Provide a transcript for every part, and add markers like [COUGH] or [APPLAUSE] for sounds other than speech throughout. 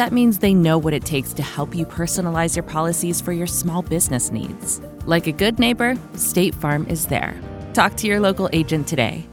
That means they know what it takes to help you personalize your policies for your small business needs. Like a good neighbor, State Farm is there. Talk to your local agent today.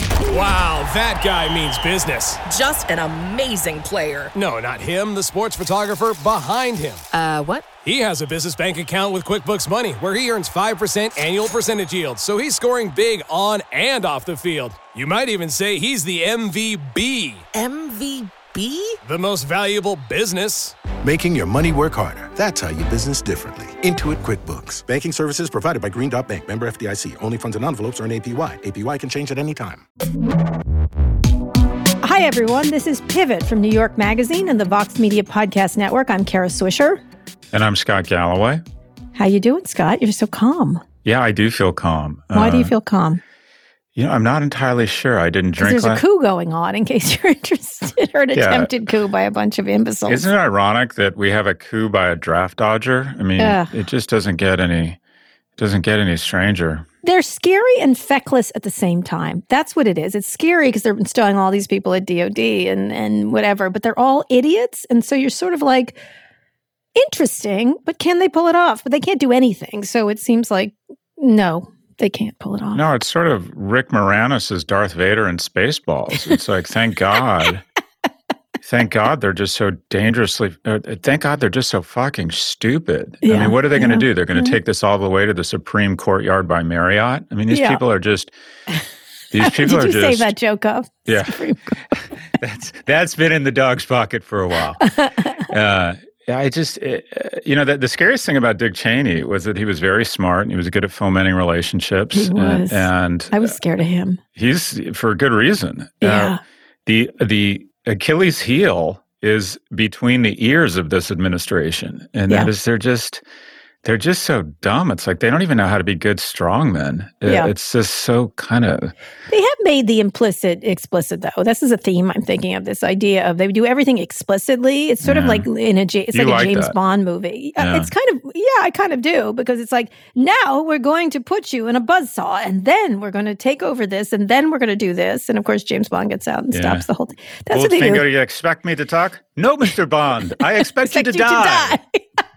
Wow, that guy means business. Just an amazing player. No, not him, the sports photographer behind him. Uh, what? He has a business bank account with QuickBooks Money where he earns 5% annual percentage yield, so he's scoring big on and off the field. You might even say he's the MVB. MVB. MVP? The most valuable business. Making your money work harder. That's how you business differently. Intuit QuickBooks. Banking services provided by Green Dot Bank. Member FDIC. Only funds and envelopes earn APY. APY can change at any time. Hi, everyone. This is Pivot from New York Magazine and the Vox Media Podcast Network. I'm Kara Swisher. And I'm Scott Galloway. How you doing, Scott? You're so calm. Yeah, I do feel calm. Why uh, do you feel calm? You know, I'm not entirely sure. I didn't drink. There's last- a coup going on, in case you're [LAUGHS] interested, or an yeah. attempted coup by a bunch of imbeciles. Isn't it ironic that we have a coup by a draft dodger? I mean, Ugh. it just doesn't get any doesn't get any stranger. They're scary and feckless at the same time. That's what it is. It's scary because they're installing all these people at DOD and and whatever, but they're all idiots, and so you're sort of like interesting, but can they pull it off? But they can't do anything. So it seems like no, they can't pull it off. No, it's sort of Rick Moranis as Darth Vader in Spaceballs. It's like, thank God. [LAUGHS] thank God they're just so dangerously. Uh, thank God they're just so fucking stupid. Yeah, I mean, what are they going to do? They're going to take this all the way to the Supreme Courtyard by Marriott. I mean, these yeah. people are just. [LAUGHS] These people Did are you just. save that joke up? Yeah, [LAUGHS] that's that's been in the dog's pocket for a while. Uh, I just, it, uh, you know, the, the scariest thing about Dick Cheney was that he was very smart and he was good at fomenting relationships. He was. And, and I was scared of him. He's for a good reason. Yeah. Uh, the the Achilles heel is between the ears of this administration, and yeah. that is they're just they're just so dumb. It's like they don't even know how to be good strongmen. Yeah. It's just so kind of. They have made the implicit explicit though. This is a theme I'm thinking of. This idea of they do everything explicitly. It's sort yeah. of like in a it's you like, a James that. Bond movie. Uh, yeah. It's kind of yeah, I kind of do because it's like now we're going to put you in a buzz saw and then we're going to take over this and then we're going to do this and of course James Bond gets out and yeah. stops the whole thing. That's Old what they do. You expect me to talk? No, Mr. Bond. I expect, [LAUGHS] expect you to you die. To die. [LAUGHS]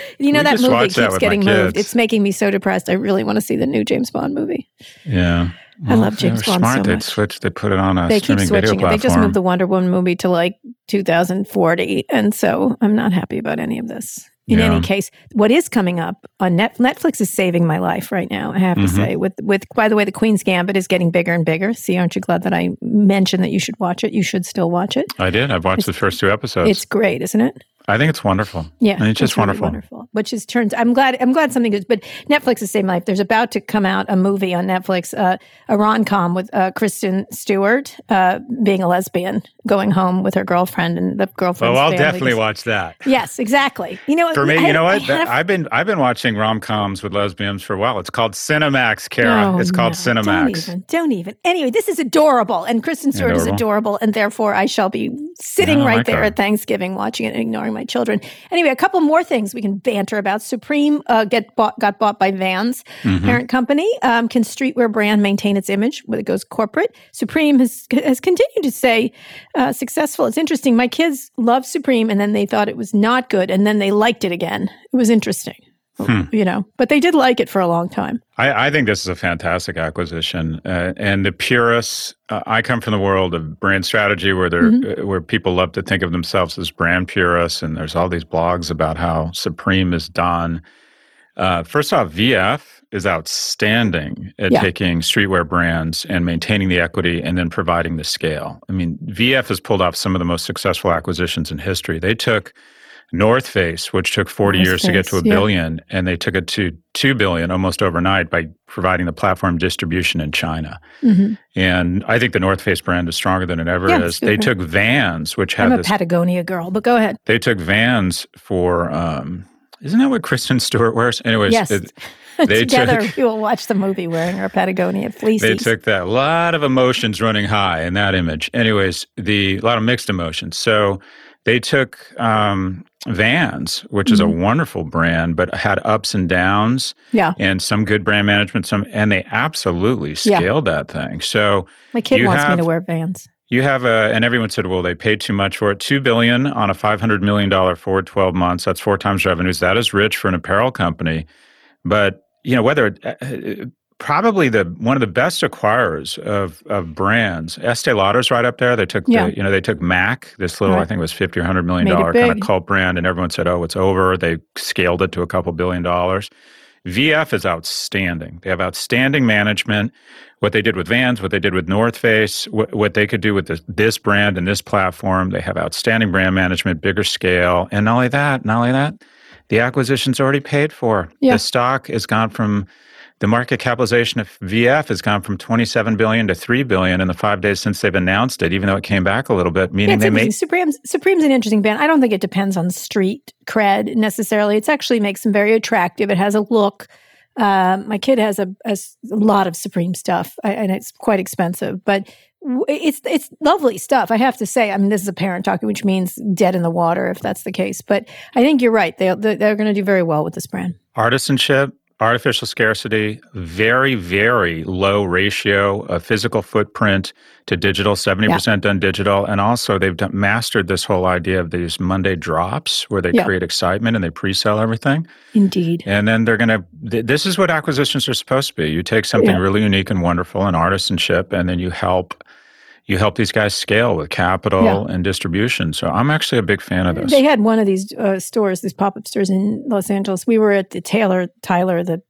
[LAUGHS] You know we that movie keeps getting moved. It's making me so depressed. I really want to see the new James Bond movie. Yeah. Well, I love James Bond smart. so much. switch. They put it on a they keep switching. They just moved the Wonder Woman movie to like 2040, and so I'm not happy about any of this. In Yeah. any case, what is coming up on Net- Netflix is saving my life right now. I have to Mhm. say, with with by the way, the Queen's Gambit is getting bigger and bigger. See, aren't you glad that I mentioned that you should watch it? You should still watch it. I did. I've watched It's- the first two episodes. It's great, isn't it? I think it's wonderful. Yeah, mean, it's just really wonderful. wonderful. Which is turns. I'm glad. I'm glad something good. But Netflix is saving life. There's about to come out a movie on Netflix, uh, a rom com with uh, Kristen Stewart uh, being a lesbian, going home with her girlfriend, and the girlfriend. Oh, I'll definitely watch that. Yes, exactly. You know, For me, I, you know what? Have, I've been I've been watching rom coms with lesbians for a while. It's called Cinemax, Kara. Oh, it's called no, Don't Cinemax. even. Don't even. Anyway, this is adorable, and Kristen Stewart is Adorable. adorable, and therefore I shall be sitting right there her. at Thanksgiving, watching it, and ignoring my children. Anyway, a couple more things we can banter about. Supreme uh, get bought, got bought by Vans, Mhm. parent company. Um, can streetwear brand maintain its image when it goes corporate? Supreme has has continued to say uh, successful. It's interesting. My kids love Supreme, and then they thought it was not good, and then they liked it again. It was interesting. Hmm. You know, but they did like it for a long time. I, I think this is a fantastic acquisition, uh, and the purists. Uh, I come from the world of brand strategy, where they're Mm-hmm. uh, where people love to think of themselves as brand purists, and there's all these blogs about how Supreme is done. Uh, first off, VF is outstanding at Yeah. taking streetwear brands and maintaining the equity, and then providing the scale. I mean, VF has pulled off some of the most successful acquisitions in history. They took North Face, which took 40 North years to get to a yeah. billion, and they took it to 2 billion almost overnight by providing the platform distribution in China. hmm And I think the North Face brand is stronger than it ever Yeah, is. good They took Vans, which had I'm a this Patagonia girl, but go ahead. they took Vans for um isn't that what Kristen Stewart wears? Anyways, Yes. it- [LAUGHS] They Together, took, we will watch the movie wearing our Patagonia fleece. They took that. A lot of emotions running high in that image. Anyways, the a lot of mixed emotions. So they took um, Vans, which mm-hmm. is a mm-hmm. wonderful brand, but had ups and downs. Yeah. And some good brand management, some and they absolutely scaled yeah. that thing. So my kid wants have, me to wear Vans. You have a, and everyone said, well, they paid too much for it. Two billion on a five hundred million dollar forward twelve months. That's four times revenues. That is rich for an apparel company. But you know whether uh, uh probably the one of the best acquirers of of brands. Estee Lauder's right up there. They took yeah. the, you know they took Mac, this little right. I think it was fifty or hundred million dollar kind of cult brand, and everyone said, oh, it's over. They scaled it to a couple billion dollars. VF is outstanding. They have outstanding management. What they did with Vans, what they did with North Face, what, what they could do with this, this brand and this platform. They have outstanding brand management, bigger scale. And not only that, not only that, the acquisition's already paid for. Yeah. The stock has gone from the market capitalization of VF has gone from 27 billion to 3 billion in the 5 days since they've announced it even though it came back a little bit meaning yeah, they made Supreme's Supreme's an interesting band. I don't think it depends on street cred necessarily. It actually makes them very attractive. It has a look uh, my kid has a, a, lot of Supreme stuff, and it's quite expensive, but it's it's lovely stuff. I have to say. I mean, this is a parent talking, which means dead in the water if that's the case. But I think you're right. They they're going to do very well with this brand. Artisanship, artificial scarcity, very, very low ratio of physical footprint to digital, 70% yeah. done digital. And also, they've done, mastered this whole idea of these Monday drops where they yeah. create excitement and they pre sell everything. Indeed. And then they're going to, th- this is what acquisitions are supposed to be. You take something yeah. really unique and wonderful and artisanship, and then you help you help these guys scale with capital yeah. and distribution. So I'm actually a big fan of this. They had one of these uh, stores, these pop up stores in Los Angeles. We were at the Taylor Tyler, the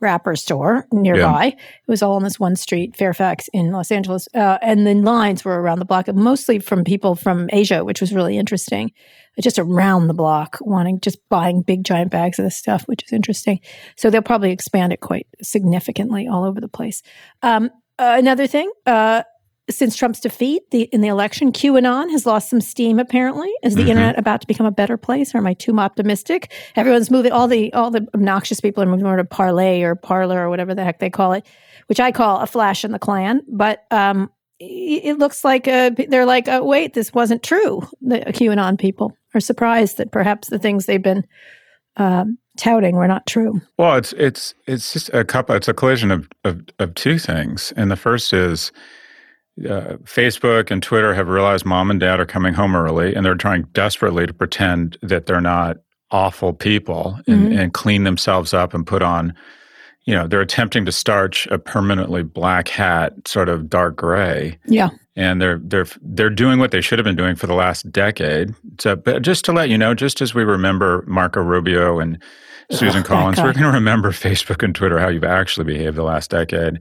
rapper store nearby. Yeah. It was all on this one street, Fairfax in Los Angeles. Uh, and the lines were around the block, mostly from people from Asia, which was really interesting. Just around the block, wanting just buying big giant bags of this stuff, which is interesting. So they'll probably expand it quite significantly all over the place. Um, uh, another thing, uh, since Trump's defeat the, in the election, QAnon has lost some steam. Apparently, is the mm-hmm. internet about to become a better place, or am I too optimistic? Everyone's moving. All the all the obnoxious people are moving over to Parlay or Parlor or whatever the heck they call it, which I call a flash in the Klan. But um, it looks like uh, they're like, oh, wait, this wasn't true. The QAnon people are surprised that perhaps the things they've been um, touting were not true. Well, it's it's it's just a couple. It's a collision of of, of two things, and the first is uh, Facebook and Twitter have realized mom and dad are coming home early and they're trying desperately to pretend that they're not awful people and, mm-hmm. and, clean themselves up and put on, you know, they're attempting to starch a permanently black hat, sort of dark gray. Yeah. And they're they're they're doing what they should have been doing for the last decade. So, but just to let you know, just as we remember Marco Rubio and Susan Ugh, Collins, we're going to remember [LAUGHS] Facebook and Twitter how you've actually behaved the last decade.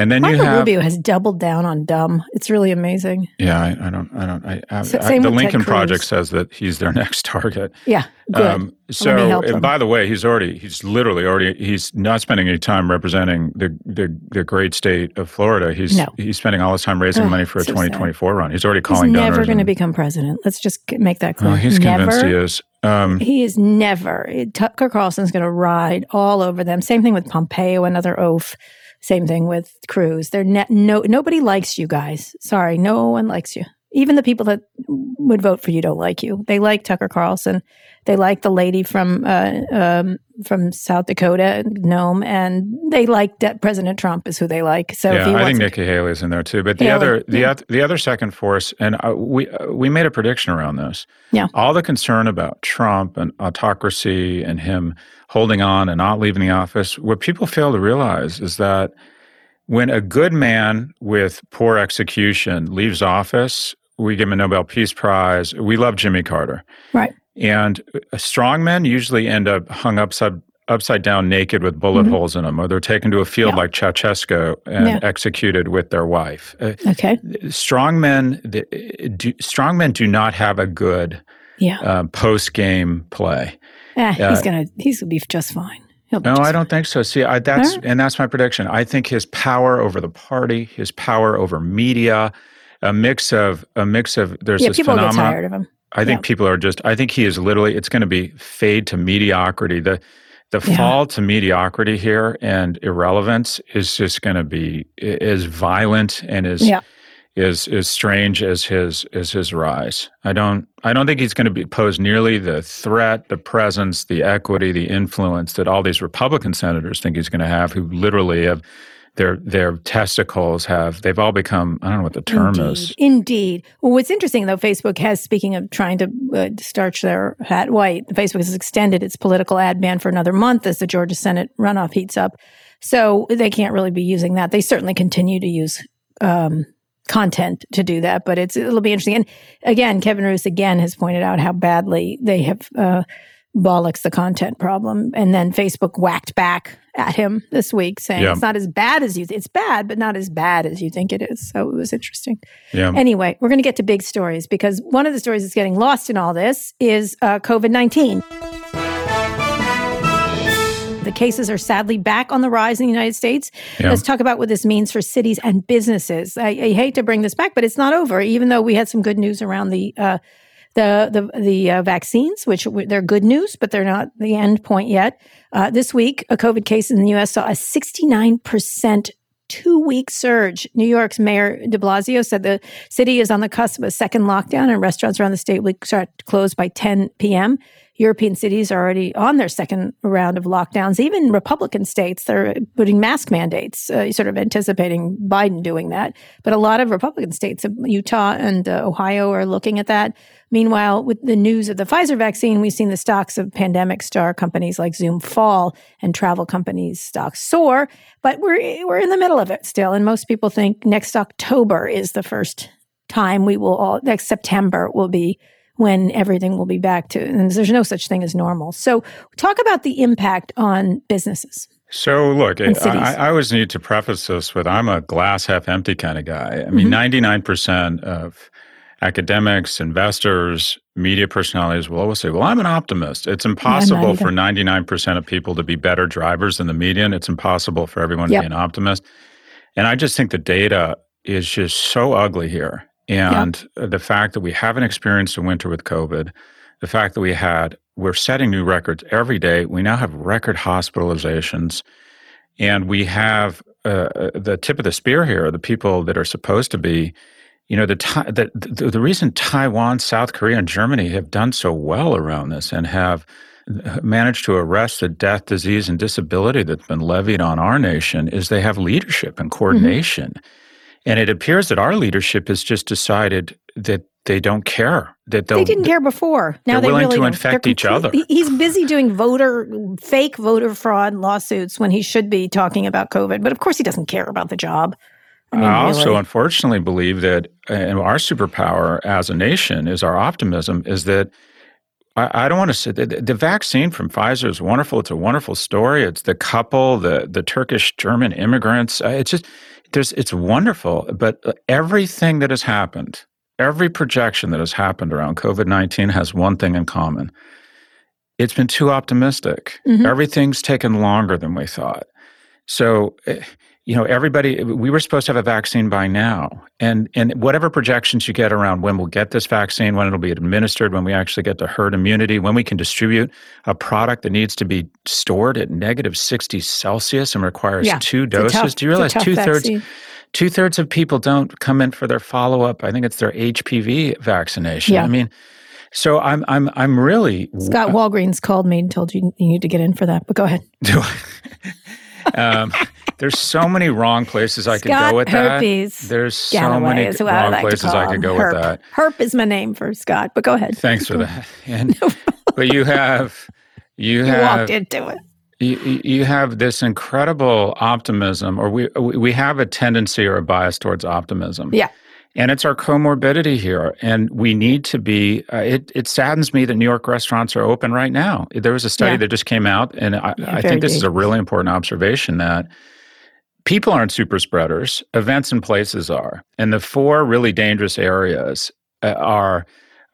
And then Marco you have Rubio has doubled down on dumb. It's really amazing. Yeah, I, I don't, I don't. I, I, so, I the Lincoln Project says that he's their [LAUGHS] next target. Yeah, good. Um, so, and by the way, he's already, he's literally already, he's not spending any time representing the the, the great state of Florida. He's no. he's spending all his time raising money for a so 2024 sad. run. He's already calling. He's never going to become president. Let's just make that clear. Oh, he's never, convinced he is. Um, he is never. Tucker Carlson's going to ride all over them. Same thing with Pompeo, another oaf. Same thing with Cruz. They're ne- no nobody likes you guys. Sorry, no one likes you. Even the people that would vote for you don't like you. They like Tucker Carlson. They like the lady from uh, um, from South Dakota, Noem, and they like that President Trump is who they like. So yeah, I think Nikki Haley's in there too. But the Haley, other the yeah. other the other second force, and uh, we uh, we made a prediction around this. Yeah, all the concern about Trump and autocracy and him holding on and not leaving the office. What people fail to realize is that when a good man with poor execution leaves office, we give him a Nobel Peace Prize. We love Jimmy Carter. Right. And strong men usually end up hung upside upside down naked with bullet mm-hmm. holes in them, or they're taken to a field yeah. like Ceausescu and yeah. executed with their wife. Uh, okay. Strong men, do, strong men do not have a good yeah. uh, post game play. Eh, uh, he's gonna he's gonna be just fine. no, I don't think so. See, I, that's right. and that's my prediction. I think his power over the party, his power over media, a mix of a mix of there's yeah, this people phenomenon. get tired of him. I think yeah. people are just. I think he is literally. It's going to be fade to mediocrity. The the Yeah. fall to mediocrity here and irrelevance is just going to be as violent and as Yeah. is as strange as his as his rise. I don't I don't think he's going to be pose nearly the threat, the presence, the equity, the influence that all these Republican senators think he's going to have, who literally have their their testicles have they've all become I don't know what the term Indeed. is. Indeed. Well, what's interesting though, Facebook has, speaking of trying to uh, starch their hat white, Facebook has extended its political ad ban for another month as the Georgia Senate runoff heats up. So they can't really be using that. They certainly continue to use um, content to do that, but it's it'll be interesting. And again, Kevin Roose again has pointed out how badly they have uh, bollocks the content problem, and then Facebook whacked back at him this week, saying Yeah. it's not as bad as you. Th- it's bad, but not as bad as you think it is. So it was interesting. Yeah. Anyway, we're going to get to big stories because one of the stories that's getting lost in all this is uh, COVID 19. The cases are sadly back on the rise in the United States. Yeah. Let's talk about what this means for cities and businesses. I, I hate to bring this back, but it's not over. Even though we had some good news around the uh, the the the uh, vaccines, which w- they're good news, but they're not the end point yet. Uh, this week, a COVID case in the U.S. saw a 69 percent two week surge. New York's Mayor de Blasio said the city is on the cusp of a second lockdown and restaurants around the state will start to close by 10 p.m. European cities are already on their second round of lockdowns. Even Republican states, they're putting mask mandates, uh, sort of anticipating Biden doing that. But a lot of Republican states, uh, Utah and uh, Ohio, are looking at that. Meanwhile, with the news of the Pfizer vaccine, we've seen the stocks of pandemic star companies like Zoom fall and travel companies' stocks soar. But we're we're in the middle of it still, and most people think next October is the first time we will all next September will be when everything will be back to and there's no such thing as normal. So talk about the impact on businesses. So look, I. I always need to preface this with I'm a glass half empty kind of guy. I mean, Mm-hmm. 99% of academics, investors, media personalities will always say, "Well, I'm an optimist." It's impossible either. for 99% of people to be better drivers than the median. It's impossible for everyone Yep. to be an optimist. And I just think the data is just so ugly here. And the fact that we haven't experienced a winter with COVID, the fact that we had, we're setting new records every day. We now have record hospitalizations. And we have uh, uh the tip of the spear here, the people that are supposed to be, you know, the, the, the, the reason Taiwan, South Korea, and Germany have done so well around this and have uh, managed to arrest the death, disease, and disability that's been levied on our nation is they have leadership and mm-hmm. coordination. And it appears that our leadership has just decided that they don't care. That they'll, didn't care before. Now they're they willing really to don't. infect each other. He's busy doing voter fake voter fraud lawsuits when he should be talking about COVID. But of course, he doesn't care about the job. I mean, I also really. unfortunately believe that our superpower as a nation is our optimism is that I, I don't want to say the, the vaccine from Pfizer is wonderful. It's a wonderful story. It's the couple, the the Turkish German immigrants. Uh, It's just there's it's wonderful. But uh, everything that has happened, every projection that has happened around COVID nineteen has one thing in common. It's been too optimistic. Mhm. Everything's taken longer than we thought. So, eh, you know, everybody, we were supposed to have a vaccine by now. And, and whatever projections you get around when we'll get this vaccine, when it'll be administered, when we actually get the herd immunity, when we can distribute a product that needs to be stored at negative 60 Celsius and requires Yeah, two doses. tough- Do you realize two thirds? Two thirds of people don't come in for their follow up. I think it's their HPV vaccination. Yeah. I mean, so I'm I'm I'm really Scott Walgreens called me and told you you need to get in for that. But go ahead. [LAUGHS] um, there's so many wrong places I could Scott go with Herpes that. There's so Galloway many is I wrong like places I could go Herp. with that. Herp is my name for Scott. But go ahead. Thanks for that. [LAUGHS] And, but you have you You have walked into it. you- you have this incredible optimism, or we we have a tendency or a bias towards optimism. Yeah. And it's our comorbidity here. And we need to be, uh, it, it saddens me that New York restaurants are open right now. There was a study Yeah. that just came out, and I, Yeah, I think this is a really important observation that people aren't super spreaders, events and places are. And the four really dangerous areas uh, are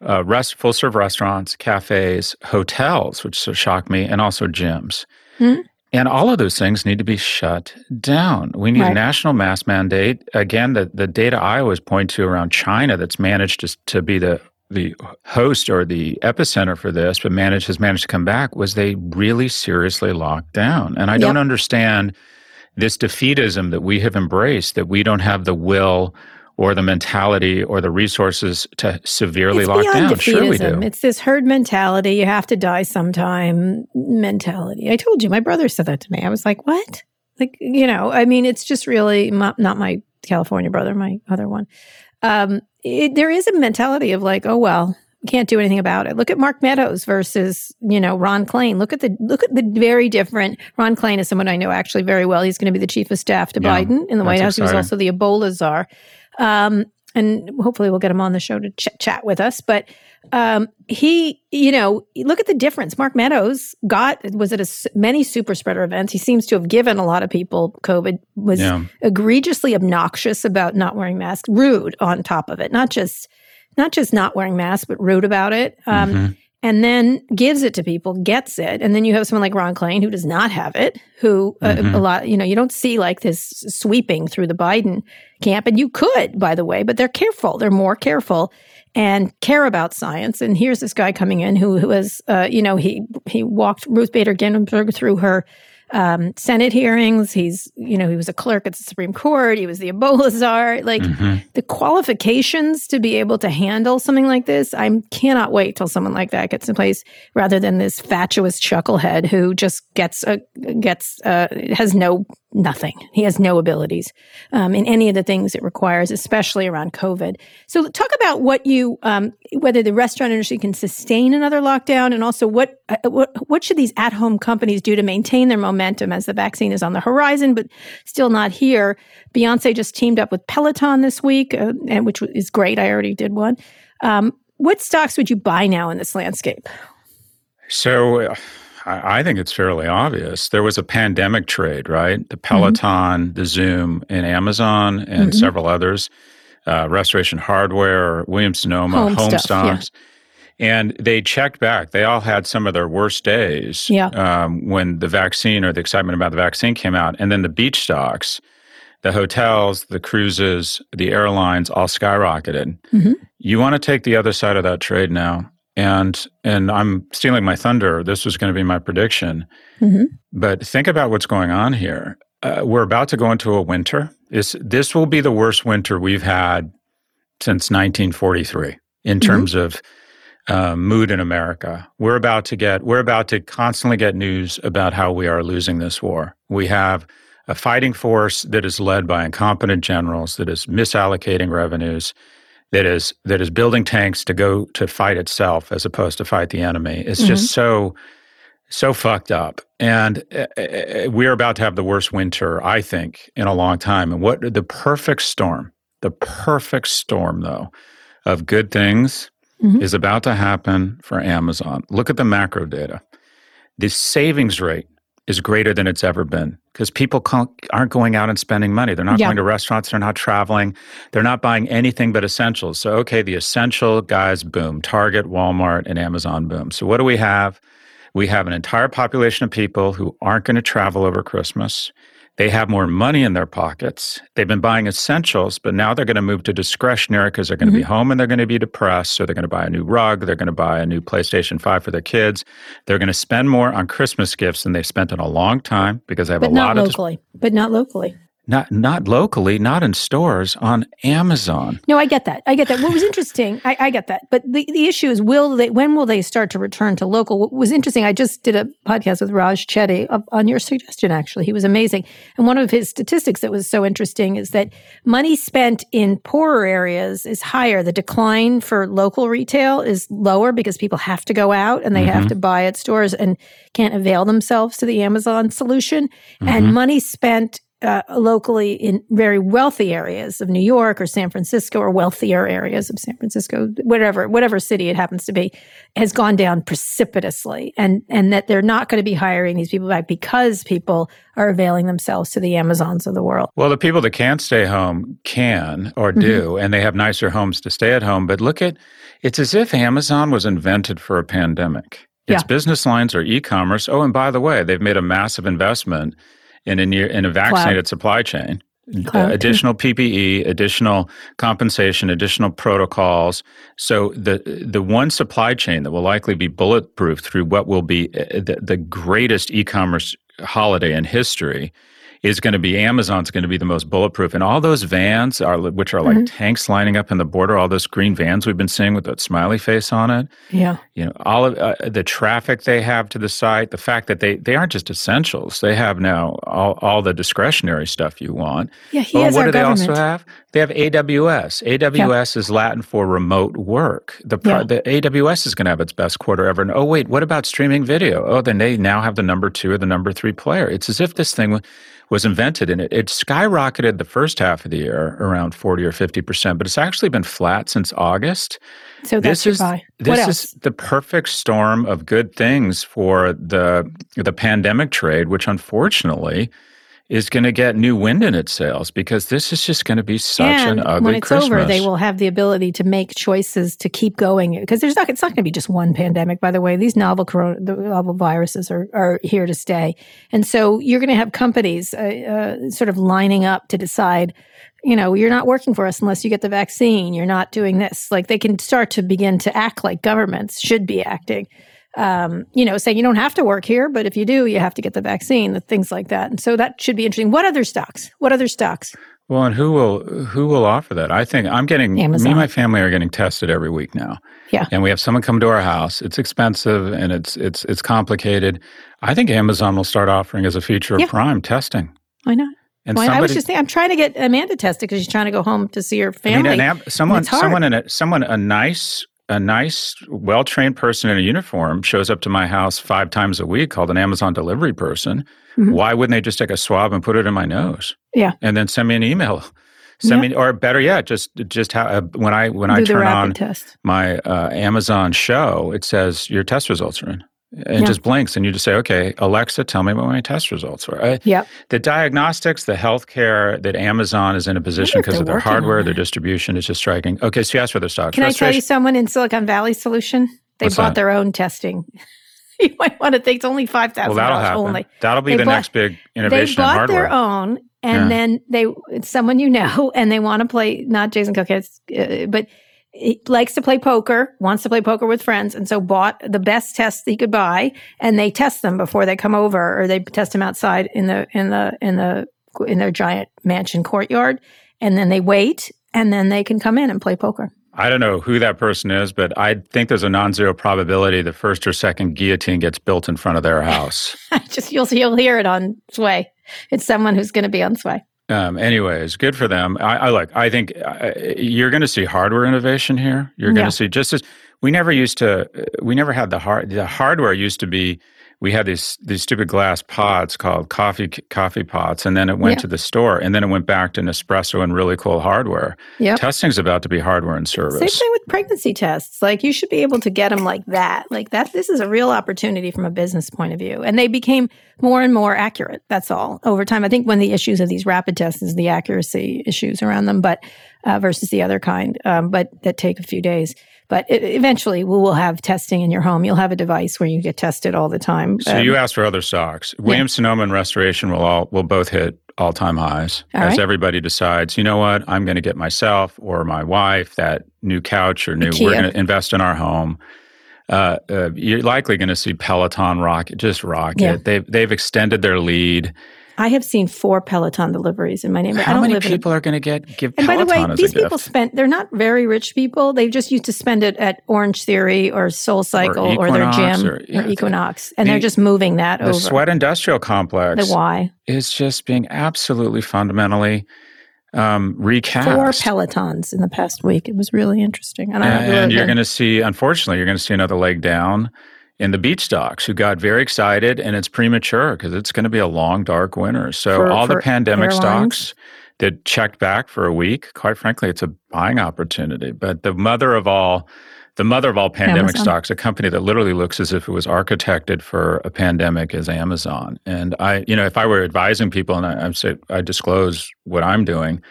uh, rest, full serve restaurants, cafes, hotels, which so shock me, and also gyms. Hmm. And all of those things need to be shut down. We need a national mask mandate. Again, the, the data I always point to around China that's managed to, to be the the host or the epicenter for this, but managed has managed to come back was they really seriously locked down. And I yep. don't understand this defeatism that we have embraced that we don't have the will or the mentality or the resources to severely it's lock down. Defeatism. Sure, we do. It's this herd mentality. You have to die sometime mentality. I told you, my brother said that to me. I was like, what? Like, you know, I mean, it's just really not my California brother, my other one. Um, it, there is a mentality of like, oh well, can't do anything about it. Look at Mark Meadows versus, you know, Ron Klain. Look at the look at the very different. Ron Klain is someone I know actually very well. He's going to be the chief of staff to yeah, Biden in the White House. Exciting. He was also the Ebola czar. Um, and hopefully we'll get him on the show to ch- chat with us. But um, he, you know, look at the difference. Mark Meadows got was at a, many super spreader events. He seems to have given a lot of people COVID. Was yeah. egregiously obnoxious about not wearing masks, rude on top of it. Not just not just not wearing masks, but rude about it. Um, mm-hmm and then gives it to people, gets it. And then you have someone like Ron Klain who does not have it, who uh, mm-hmm. a lot, you know, you don't see like this sweeping through the Biden camp. And you could, by the way, but they're careful. They're more careful and care about science. And here's this guy coming in who, who was, uh, you know, he, he walked Ruth Bader Ginsburg through her um, Senate hearings. He's, you know, he was a clerk at the Supreme Court. He was the Ebola czar. Like mm-hmm. the qualifications to be able to handle something like this, I cannot wait till someone like that gets in place, rather than this fatuous chucklehead who just gets a, gets uh, has no nothing. He has no abilities um, in any of the things it requires, especially around COVID. So, talk about what you, um, whether the restaurant industry can sustain another lockdown, and also what, uh, what what should these at home companies do to maintain their momentum as the vaccine is on the horizon, but still not here. Beyonce just teamed up with Peloton this week, uh, and which is great. I already did one. Um, what stocks would you buy now in this landscape? So. Uh, I, think it's fairly obvious. There was a pandemic trade, right? The mm-hmm. Peloton, mm-hmm. the Zoom, and Amazon, and mm-hmm. several others. Uh, Restoration Hardware, Williams Sonoma, Home, Home stuff, Stocks. Yeah. And they checked back. They all had some of their worst days yeah. um, when the vaccine or the excitement about the vaccine came out. And then the beach stocks, the hotels, the cruises, the airlines all skyrocketed. Mm-hmm. You want to take the other side of that trade now and and I'm stealing my thunder. This was going to be my prediction, mm-hmm. but think about what's going on here. Uh, we're about to go into a winter. This this will be the worst winter we've had since 1943 in mm-hmm. terms of uh, mood in America. We're about to get we're about to constantly get news about how we are losing this war. We have a fighting force that is led by incompetent generals that is misallocating revenues that is that is building tanks to go to fight itself as opposed to fight the enemy. Is mm-hmm. just so so fucked up. And uh, we're about to have the worst winter i think in a long time. And what the perfect storm the perfect storm though of good things mm-hmm. is about to happen for amazon. Look at the macro data. The savings rate is greater than it's ever been because people aren't going out and spending money. They're not yeah. going to restaurants. They're not traveling. They're not buying anything but essentials. So, okay, the essential guys boom Target, Walmart, and Amazon boom. So, what do we have? We have an entire population of people who aren't going to travel over Christmas. They have more money in their pockets. They've been buying essentials, but now they're going to move to discretionary because they're going mm-hmm. to be home and they're going to be depressed. So they're going to buy a new rug. They're going to buy a new PlayStation 5 for their kids. They're going to spend more on Christmas gifts than they've spent in a long time because they have but a lot locally, of. locally, but not locally not not locally, not in stores, on Amazon. No, I get that. I get that. What was interesting, I, I, get that. But the, the issue is, will they? When will they start to return to local? What was interesting, I just did a podcast with Raj Chetty on your suggestion. Actually, he was amazing. And one of his statistics that was so interesting is that money spent in poorer areas is higher. The decline for local retail is lower because people have to go out and they mm-hmm. have to buy at stores and can't avail themselves to the Amazon solution. Mm-hmm. And money spent uh, locally in very wealthy areas of New York or San Francisco or wealthier areas of San Francisco, whatever whatever city it happens to be, has gone down precipitously, and and that they're not going to be hiring these people back because people are availing themselves to the Amazons of the world. Well, the people that can't stay home can or do, mm-hmm. and they have nicer homes to stay at home. But look at it's as if Amazon was invented for a pandemic. Its yeah. business lines are e-commerce. Oh, and by the way, they've made a massive investment in a near in a vaccinated supply chain. uh, additional PPE, additional compensation, additional protocols. So the the one supply chain that will likely be bulletproof through what will be uh, the, the greatest e-commerce holiday in history is going to be Amazon's going to be the most bulletproof. And all those vans are, which are like mm-hmm. tanks lining up in the border, all those green vans we've been seeing with that smiley face on it. Yeah. You know, all of uh, the traffic they have to the site, the fact that they, they aren't just essentials. They have now all, all the discretionary stuff you want. Yeah. He oh, what do they also have? They have AWS. AWS yeah. is Latin for remote work. The, yeah. the AWS is going to have its best quarter ever. And oh, wait, what about streaming video? Oh, then they now have the number two or the number three player. It's as if this thing was invented and it, it skyrocketed the first half of the year around 40 or 50%, but it's actually been flat since August. So that's this is this is the perfect storm of good things for the the pandemic trade, which unfortunately is going to get new wind in its sails because this is just going to be such and an ugly when it's Christmas. over they will have the ability to make choices to keep going because there's not it's not going to be just one pandemic by the way. These novel corona the novel viruses are are here to stay. And so you're going to have companies uh, uh, sort of lining up to decide you know you're not working for us unless you get the vaccine. You're not doing this. Like they can start to begin to act like governments should be acting um, you know, saying you don't have to work here, but if you do, you have to get the vaccine, the things like that. And so that should be interesting. What other stocks? What other stocks? Well, and who will who will offer that? I think I'm getting Amazon. me and my family are getting tested every week now. Yeah. And we have someone come to our house. It's expensive and it's it's it's complicated. I think Amazon will start offering as a feature of yeah. Prime testing. I know. And well, somebody, I was just thinking, I'm trying to get Amanda tested because she's trying to go home to see her family. I mean, someone, someone in a, someone, a nice a nice, well trained person in a uniform shows up to my house five times a week called an Amazon delivery person, mm-hmm. why wouldn't they just take a swab and put it in my nose? Yeah. And then send me an email. Send yeah. me, or better yet, just just how, uh, when I when Do I turn on test. my uh, Amazon show, it says your test results are in and yeah. just blinks and you just say okay alexa tell me what my test results were. Yeah the diagnostics the healthcare that amazon is in a position because of their hardware their distribution is just striking. Okay so you asked for their stock. Can i tell you someone in silicon valley solution? They What's bought that? their own testing. [LAUGHS] You might want to think it's only five thousand well, that'll only. That'll be they the bought, next big innovation they bought hardware. their own and yeah. then they it's someone you know [LAUGHS] and they want to play not jason cook uh, but he likes to play poker, wants to play poker with friends, and so bought the best tests he could buy, and they test them before they come over, or they test them outside in the in the in the in their giant mansion courtyard, and then they wait, and then they can come in and play poker. I don't know who that person is, but I think there's a non-zero probability the first or second guillotine gets built in front of their house. [LAUGHS] Just you'll you'll hear it on Sway. It's someone who's going to be on Sway. Um, anyways, good for them. I, I look. I think uh, you're going to see hardware innovation here. You're going to yeah. see just as we never used to. We never had the hard. The hardware used to be we had these these stupid glass pods called coffee coffee pots, and then it went yeah. to the store, and then it went back to Nespresso and really cool hardware. Yeah, testing's about to be hardware and service. Same thing with pregnancy tests. Like you should be able to get them like that. Like that. This is a real opportunity from a business point of view, and they became more and more accurate. That's all over time. I think one of the issues of these rapid tests is the accuracy issues around them, but uh, versus the other kind, um, but that take a few days. But it, eventually, we will have testing in your home. You'll have a device where you get tested all the time. So um, you asked for other stocks. Williams yeah. Sonoma and Restoration will all will both hit all time highs all as right. everybody decides. You know what? I'm going to get myself or my wife that new couch or new. We're going to invest in our home. Uh, uh, you're likely going to see Peloton rocket, just rocket. Yeah. They've they've extended their lead. I have seen four Peloton deliveries in my neighborhood. How many people are going to get give and Peloton by the way, these people gift? spend. They're not very rich people. They just used to spend it at Orange Theory or Soul Cycle or, or their gym or, yeah, or Equinox, and the, they're just moving that the over. The Sweat Industrial Complex. The why is just being absolutely fundamentally um, recast. Four Pelotons in the past week. It was really interesting, and, and, and you're going to see. Unfortunately, you're going to see another leg down in the beach stocks who got very excited and it's premature because it's going to be a long dark winter so for, all for the pandemic airlines. stocks that checked back for a week quite frankly it's a buying opportunity but the mother of all the mother of all pandemic Amazon. stocks a company that literally looks as if it was architected for a pandemic is amazon and i you know if i were advising people and i, I say i disclose what i'm doing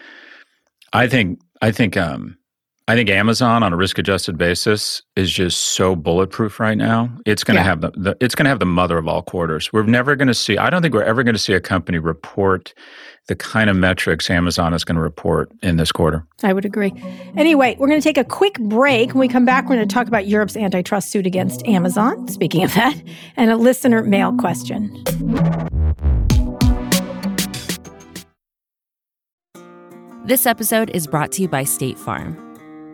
i think i think um I think Amazon on a risk adjusted basis is just so bulletproof right now. It's going to yeah. have the, the it's going to have the mother of all quarters. We're never going to see I don't think we're ever going to see a company report the kind of metrics Amazon is going to report in this quarter. I would agree. Anyway, we're going to take a quick break. When we come back, we're going to talk about Europe's antitrust suit against Amazon, speaking of that, and a listener mail question. This episode is brought to you by State Farm.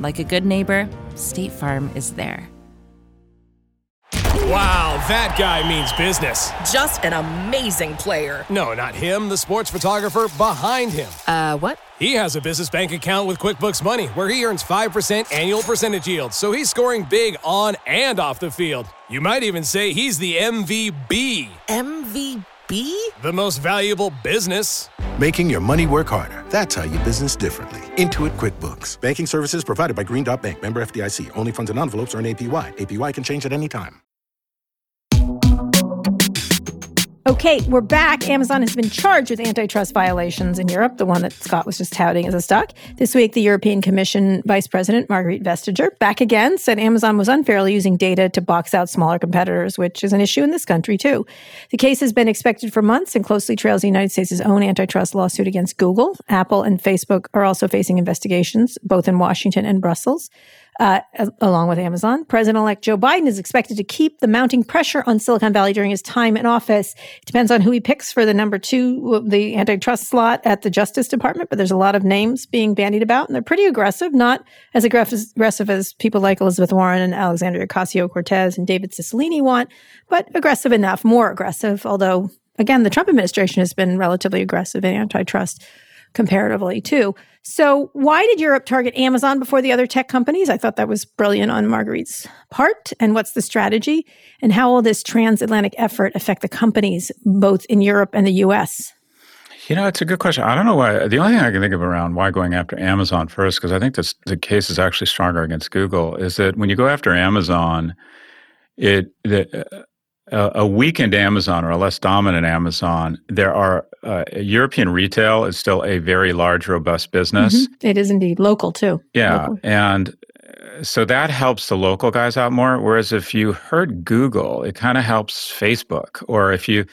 Like a good neighbor, State Farm is there. Wow, that guy means business. Just an amazing player. No, not him, the sports photographer behind him. Uh, what? He has a business bank account with QuickBooks Money where he earns 5% annual percentage yield, so he's scoring big on and off the field. You might even say he's the MVB. MVB. MVB? The most valuable business. Making your money work harder. That's how you business differently. Intuit QuickBooks. Banking services provided by Green Dot Bank. Member FDIC. Only funds and envelopes earn APY. APY can change at any time. Okay, we're back. Amazon has been charged with antitrust violations in Europe, the one that Scott was just touting as a stock. This week, the European Commission Vice President Margrethe Vestager, back again, said Amazon was unfairly using data to box out smaller competitors, which is an issue in this country too. The case has been expected for months and closely trails the United States' own antitrust lawsuit against Google. Apple and Facebook are also facing investigations, both in Washington and Brussels uh, along with Amazon. President elect Joe Biden is expected to keep the mounting pressure on Silicon Valley during his time in office. It depends on who he picks for the number two, the antitrust slot at the Justice Department, but there's a lot of names being bandied about, and they're pretty aggressive, not as aggressive as people like Elizabeth Warren and Alexandria Ocasio Cortez and David Cicilline want, but aggressive enough, more aggressive, although, again, the Trump administration has been relatively aggressive in antitrust comparatively too. So, why did Europe target Amazon before the other tech companies? I thought that was brilliant on Marguerite's part. And what's the strategy? And how will this transatlantic effort affect the companies both in Europe and the US? You know, it's a good question. I don't know why. The only thing I can think of around why going after Amazon first, because I think this, the case is actually stronger against Google, is that when you go after Amazon, it the, uh, a weakened Amazon or a less dominant Amazon, there are uh, European retail is still a very large, robust business. Mm-hmm. It is indeed local too. Yeah, local. and uh, so that helps the local guys out more. Whereas if you heard Google, it kind of helps Facebook. Or if you,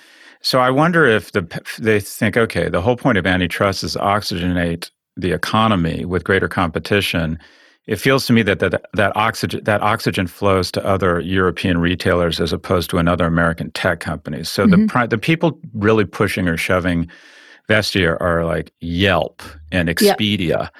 so I wonder if the they think, okay, the whole point of antitrust is oxygenate the economy with greater competition it feels to me that that, that oxygen that oxygen flows to other European retailers as opposed to another American tech company. So mm-hmm. the the people really pushing or shoving Vestia are like Yelp and Expedia, yep.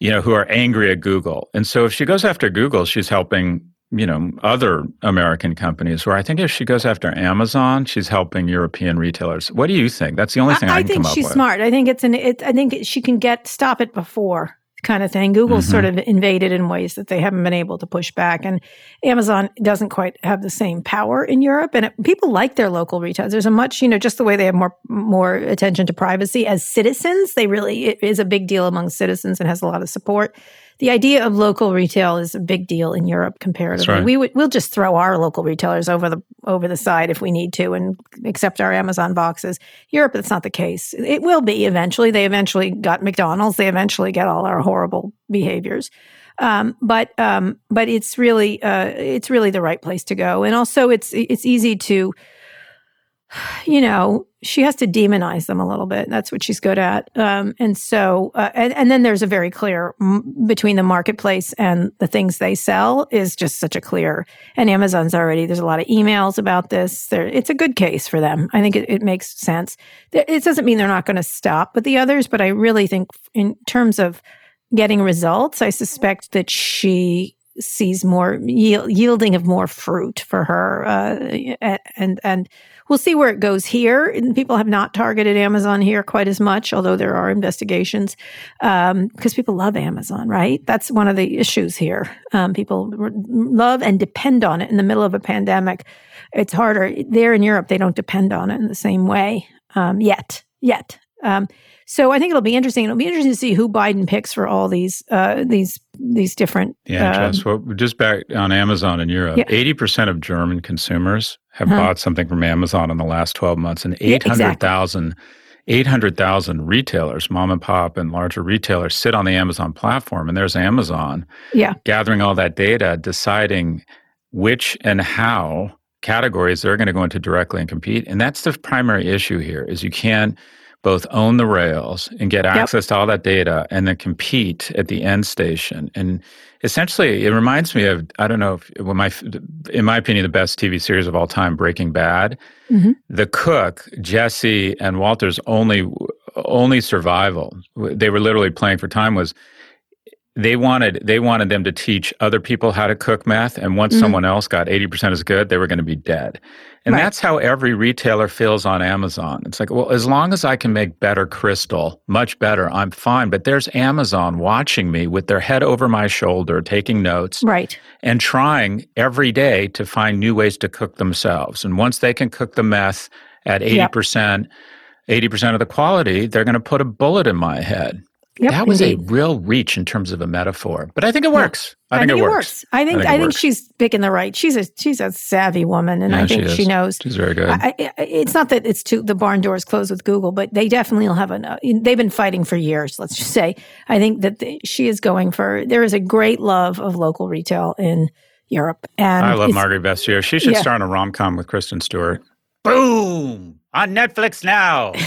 you know, who are angry at Google. And so if she goes after Google, she's helping you know other American companies. Where I think if she goes after Amazon, she's helping European retailers. What do you think? That's the only thing I, I, I think she's smart. I think it's an. It, I think she can get stop it before kind of thing. Google's mm-hmm. sort of invaded in ways that they haven't been able to push back. And Amazon doesn't quite have the same power in Europe. And it, people like their local retailers. There's a much, you know, just the way they have more, more attention to privacy as citizens, they really, it is a big deal among citizens and has a lot of support the idea of local retail is a big deal in Europe comparatively. Right. We would we'll just throw our local retailers over the over the side if we need to and accept our Amazon boxes. Europe, that's not the case. It will be eventually. They eventually got McDonald's. They eventually get all our horrible behaviors. Um, but um, but it's really uh, it's really the right place to go, and also it's it's easy to [SIGHS] you know, she has to demonize them a little bit. That's what she's good at. Um, and so, uh, and, and, then there's a very clear m- between the marketplace and the things they sell is just such a clear. And Amazon's already there's a lot of emails about this. It's a good case for them. I think it, it makes sense. It doesn't mean they're not going to stop with the others, but I really think in terms of getting results, I suspect that she sees more yield, yielding of more fruit for her. Uh, and and we'll see where it goes here. People have not targeted Amazon here quite as much, although there are investigations because um, people love Amazon, right? That's one of the issues here. Um, people love and depend on it in the middle of a pandemic. It's harder there in Europe. They don't depend on it in the same way um, yet. Yet. So I think it'll be interesting. It'll be interesting to see who Biden picks for all these uh, these these different. Yeah, um, Jess. Well, just back on Amazon in Europe, eighty yeah. percent of German consumers have huh bought something from Amazon in the last twelve months, and eight hundred thousand. Yeah, exactly. 800,000 retailers, mom and pop and larger retailers sit on the Amazon platform and there's Amazon yeah. gathering all that data, deciding which and how categories they're going to go into directly and compete. And that's the primary issue here is you can't both own the rails and get access yep. to all that data and then compete at the end station. And essentially, it reminds me of I don't know if well, my in my opinion the best TV series of all time, Breaking Bad. Mm-hmm. The cook Jesse and Walter's only only survival they were literally playing for time was they wanted they wanted them to teach other people how to cook meth and once mm-hmm. someone else got 80% as good they were going to be dead and right. that's how every retailer feels on amazon it's like well as long as i can make better crystal much better i'm fine but there's amazon watching me with their head over my shoulder taking notes right and trying every day to find new ways to cook themselves and once they can cook the meth at 80% yep. 80% of the quality they're going to put a bullet in my head Yep, that was indeed. a real reach in terms of a metaphor, but I think it works. Yeah. I, think I, think it, works. works. I think I think, I think she's picking the right. She's a she's a savvy woman, and yeah, I think she, she, knows. She's very good. I, it's not that it's too the barn doors closed with Google, but they definitely will have an. Uh, they've been fighting for years. Let's just say. I think that the, she is going for. There is a great love of local retail in Europe, and I love Margaret Vestager. She should yeah. star in a rom com with Kristen Stewart. Boom on Netflix now. [LAUGHS]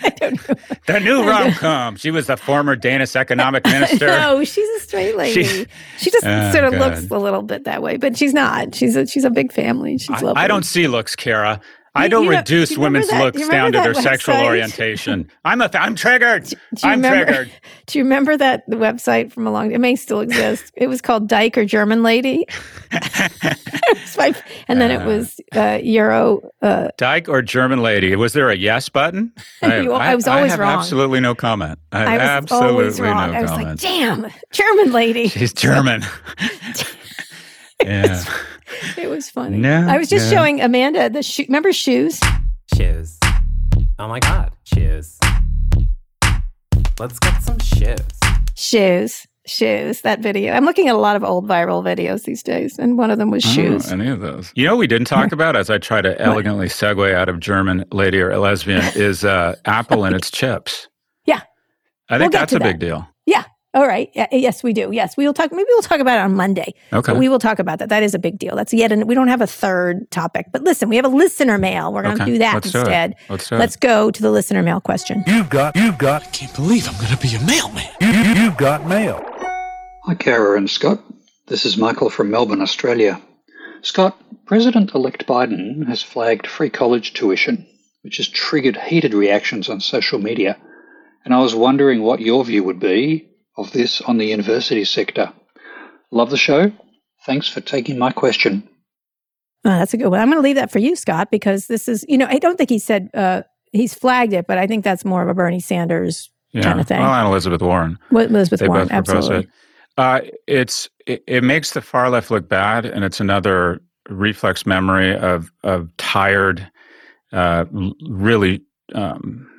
[LAUGHS] I don't know. The new [LAUGHS] rom com. She was the former Danish economic minister. [LAUGHS] no, she's a straight lady. She, she just oh, sort of God. looks a little bit that way, but she's not. She's a she's a big family. She's I, lovely. I don't see looks, Kara. I don't you know, reduce do women's that, looks down to their website? sexual orientation. [LAUGHS] I'm a, I'm triggered. Do, do I'm remember, triggered. [LAUGHS] Do you remember that website from a long? It may still exist. it was called Dyke or German Lady. [LAUGHS] and then it uh. was uh, Euro. Uh, Dyke or German Lady. Was there a yes button? I, you, I was always I have wrong. Absolutely no comment. I, I was absolutely always wrong. no I was comment. like, damn, German lady. She's German. yeah. It was funny. No, I was just no. showing Amanda the shoe. Remember shoes? Shoes. Oh my god, shoes. Let's get some shoes. Shoes. Shoes, that video. I'm looking at a lot of old viral videos these days, and one of them was shoes. any of those. You know, we didn't talk about as I try to elegantly segue out of German lady or lesbian is uh, Apple and its chips. Yeah, I think we'll that's a that. big deal. Yeah, all right. Eh, yes, we do. Yes, we will talk. Maybe we'll talk about it on Monday. Okay. But we will talk about that. That is a big deal. That's yet, and we don't have a third topic. But listen, we have a listener mail. We're going to okay. do that Let's instead. Do Let's do Let's go to the listener mail question. You've got. You've got. I can't believe I'm going to be a mailman. You, you, you've got mail. Hi, Kara and Scott. This is Michael from Melbourne, Australia. Scott, President-elect Biden has flagged free college tuition, which has triggered heated reactions on social media. And I was wondering what your view would be of this on the university sector. Love the show. Thanks for taking my question. Oh, that's a good one. I'm going to leave that for you, Scott, because this is, you know, I don't think he said uh, he's flagged it, but I think that's more of a Bernie Sanders yeah. kind of thing. Well, and Elizabeth Warren. What Elizabeth they Warren, absolutely. It. Uh, it's it, it, makes the far left look bad, and it's another reflex memory of of tired, uh, really um,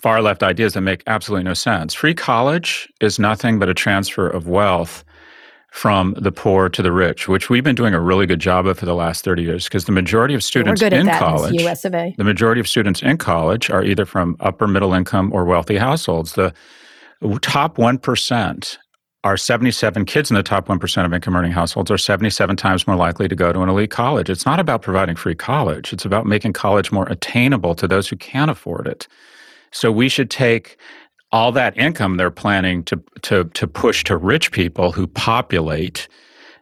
far left ideas that make absolutely no sense. Free college is nothing but a transfer of wealth from the poor to the rich, which we've been doing a really good job of for the last 30 years because the majority of students in college, US of A. the majority of students in college are either from upper middle income or wealthy households. The top 1% are 77 kids in the top 1% of income earning households are 77 times more likely to go to an elite college. It's not about providing free college. It's about making college more attainable to those who can't afford it. So we should take all that income they're planning to to to push to rich people who populate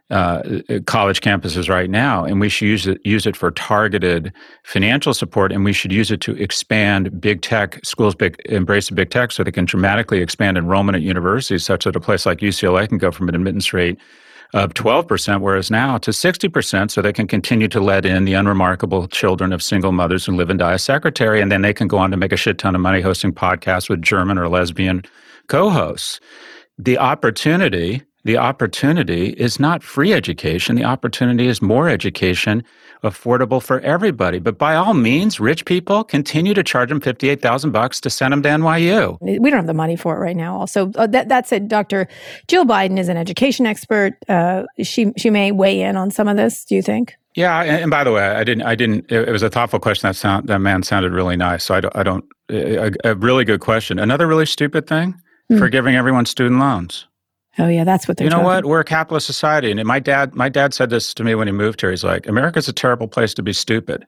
uh, college campuses right now, and we should use it use it for targeted financial support, and we should use it to expand big tech schools. Big embrace big tech so they can dramatically expand enrollment at universities, such that a place like UCLA can go from an admittance rate of 12%, whereas now to 60%, so they can continue to let in the unremarkable children of single mothers who live and die as secretary, and then they can go on to make a shit ton of money hosting podcasts with German or lesbian co hosts. The opportunity the opportunity is not free education. The opportunity is more education affordable for everybody. But by all means, rich people continue to charge them 58,000 bucks to send them to NYU. We don't have the money for it right now. Also, uh, that, that said, Dr. Jill Biden is an education expert. Uh, she, she may weigh in on some of this. Do you think? Yeah, and, by the way, I didn't. I didn't. It was a thoughtful question. That sound that man sounded really nice. So I don't. I don't a, a really good question. Another really stupid thing: mm. forgiving everyone student loans. Oh yeah, that's what they're. You know talking. what? We're a capitalist society, and my dad, my dad said this to me when he moved here. He's like, "America's a terrible place to be stupid."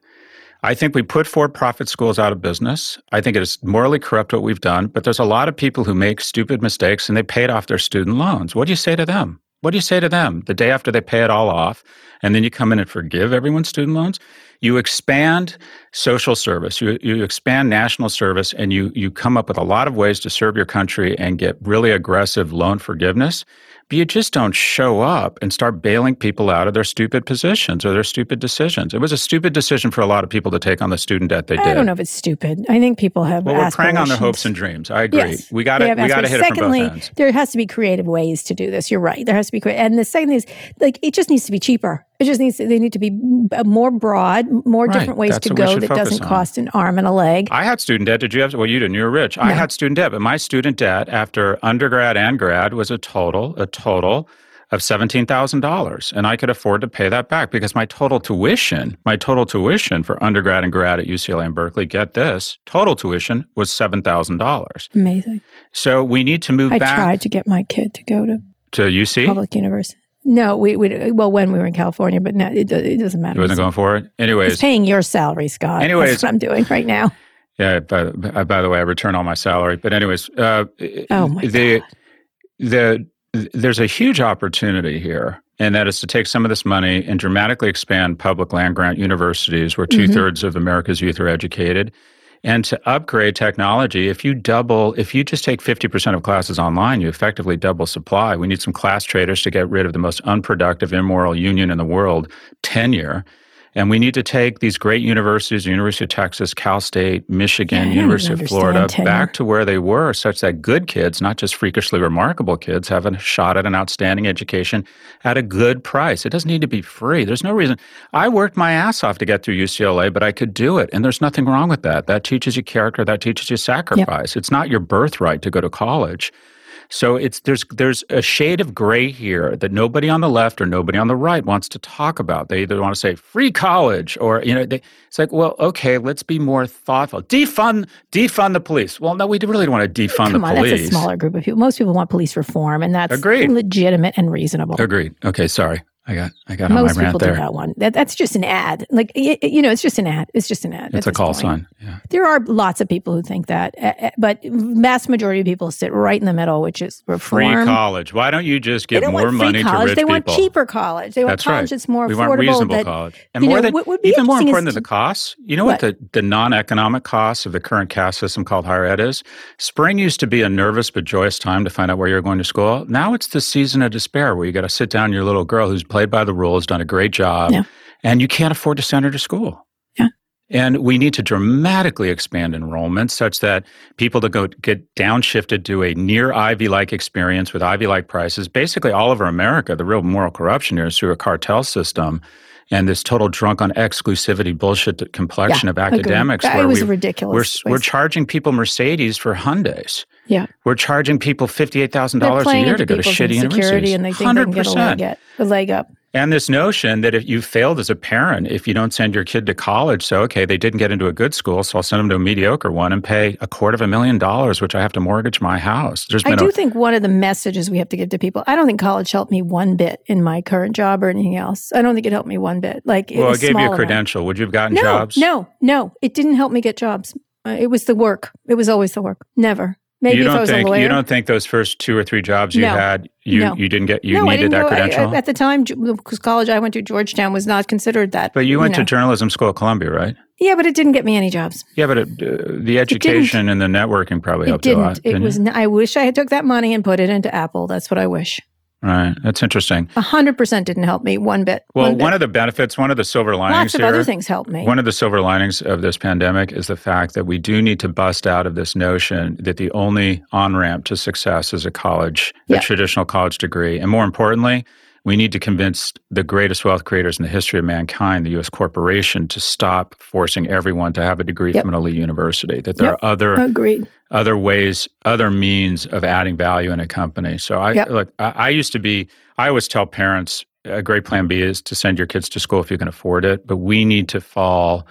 I think we put for-profit schools out of business. I think it is morally corrupt what we've done, but there's a lot of people who make stupid mistakes and they paid off their student loans. What do you say to them? What do you say to them the day after they pay it all off, and then you come in and forgive everyone's student loans? You expand social service, you, you expand national service, and you, you come up with a lot of ways to serve your country and get really aggressive loan forgiveness but you just don't show up and start bailing people out of their stupid positions or their stupid decisions. It was a stupid decision for a lot of people to take on the student debt they did. I don't know if it's stupid. I think people have. Well, we're preying on their hopes and dreams. I agree. Yes, we got to we got to hit Secondly, it from both ends. There has to be creative ways to do this. You're right. There has to be creative. And the second thing is like it just needs to be cheaper. It just needs to, they need to be uh, more broad, more right. different ways That's to go that doesn't on. cost an arm and a leg. I had student debt. Did you have? Well, you didn't. You were rich. No. I had student debt, but my student debt after undergrad and grad was a total, a total of $17,000 and I could afford to pay that back because my total tuition, my total tuition for undergrad and grad at UCLA and Berkeley, get this, total tuition was $7,000. Amazing. So we need to move I back. I tried to get my kid to go to to UC public university. No, we, we well when we were in California, but no, it, it doesn't matter. You wasn't going for it, anyways. It's paying your salary, Scott. Anyways, That's what I'm doing right now. Yeah. By, by the way, I return all my salary. But anyways, uh, oh my the God. the there's a huge opportunity here, and that is to take some of this money and dramatically expand public land grant universities where 2 thirds mm-hmm. of America's youth are educated. And to upgrade technology, if you double, if you just take 50% of classes online, you effectively double supply. We need some class traders to get rid of the most unproductive, immoral union in the world, tenure. And we need to take these great universities, University of Texas, Cal State, Michigan, yeah, University of Florida, tenure. back to where they were, such that good kids, not just freakishly remarkable kids, have a shot at an outstanding education at a good price. It doesn't need to be free. There's no reason. I worked my ass off to get through UCLA, but I could do it. And there's nothing wrong with that. That teaches you character, that teaches you sacrifice. Yep. It's not your birthright to go to college. So it's there's there's a shade of gray here that nobody on the left or nobody on the right wants to talk about. They either want to say free college or you know they, it's like well okay let's be more thoughtful. Defund defund the police. Well no we really don't want to defund Come the on, police. That's a smaller group of people. Most people want police reform and that's Agreed. legitimate and reasonable. Agreed. Okay, sorry. I got I got Most on my people rant there. do that one. That, that's just an ad. Like you know, it's just an ad. It's just an ad. It's a call point. sign. Yeah. There are lots of people who think that, uh, but vast majority of people sit right in the middle, which is reform. Free college. Why don't you just give more money college. to rich they people? They want cheaper college. They want that's college right. that's more we affordable. want reasonable that, college, and more know, than what even more important than the costs. You know what, what the the non-economic costs of the current caste system called higher ed is? Spring used to be a nervous but joyous time to find out where you're going to school. Now it's the season of despair where you got to sit down your little girl who's played by the rules, done a great job. Yeah and you can't afford to send her to school. Yeah. And we need to dramatically expand enrollment such that people to go get downshifted to a near Ivy like experience with Ivy like prices. Basically, all over America, the real moral corruption here is through a cartel system and this total drunk on exclusivity bullshit complexion yeah, of academics. That, where was we, ridiculous. We're, we're charging people Mercedes for Hyundais. Yeah. We're charging people $58,000 a year to go to shitty universities. And they think 100%. they can get a leg up. And this notion that if you failed as a parent, if you don't send your kid to college, so okay, they didn't get into a good school, so I'll send them to a mediocre one and pay a quarter of a million dollars, which I have to mortgage my house. There's I do a, think one of the messages we have to give to people. I don't think college helped me one bit in my current job or anything else. I don't think it helped me one bit. Like, well, it, it gave you a credential. Amount. Would you have gotten no, jobs? No, no, it didn't help me get jobs. Uh, it was the work. It was always the work. Never. Maybe you don't if I was think. You don't think those first two or three jobs you no. had, you, no. you didn't get, you no, needed that go, credential? I, at the time, because college I went to, Georgetown, was not considered that. But you went know. to journalism school at Columbia, right? Yeah, but it didn't get me any jobs. Yeah, but it, uh, the education and the networking probably it helped didn't. a lot. It was. I wish I had took that money and put it into Apple. That's what I wish. Right. That's interesting. 100% didn't help me one bit. Well, one, bit. one of the benefits, one of the silver linings Lots of here, other things helped me. One of the silver linings of this pandemic is the fact that we do need to bust out of this notion that the only on ramp to success is a college, a traditional college degree. And more importantly, we need to convince the greatest wealth creators in the history of mankind, the U.S. corporation, to stop forcing everyone to have a degree Yep. from an elite university. That there Yep. are other Agreed. Other ways, other means of adding value in a company. So I Yep. look. I, I used to be. I always tell parents a great plan B is to send your kids to school if you can afford it. But we need to fall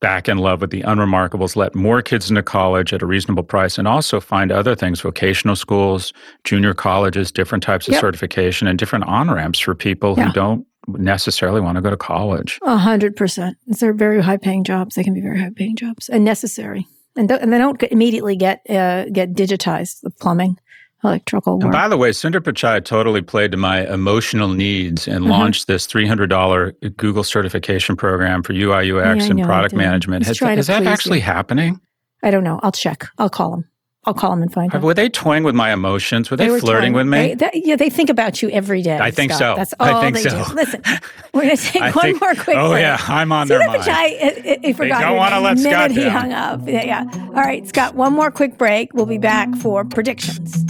back in love with the unremarkables. Let more kids into college at a reasonable price, and also find other things: vocational schools, junior colleges, different types of Yep. certification, and different on ramps for people Yeah. who don't necessarily want to go to college. A hundred percent. They're very high paying jobs. They can be very high paying jobs and necessary. And, th- and they don't get, immediately get uh, get digitized. The plumbing, electrical And by the way, Sundar Pichai totally played to my emotional needs and Mhm. launched this $300 Google certification program for UI, UX, Yeah, and know, product management. Has, is that actually you. happening? I don't know. I'll check. I'll call them. I'll call them and find out. Were they toying with my emotions? Were they, were flirting with me? They, that- yeah, they think about you every day. I think Scott. so. That's I all think they so. do. [LAUGHS] Listen, we're going to take I one think- more quick oh, break. yeah, I'm on See their mind. I, I, I forgot. don't wanna let the Scott minute he down. hung up. Yeah, yeah. All right, Scott. One more quick break. We'll be back for predictions.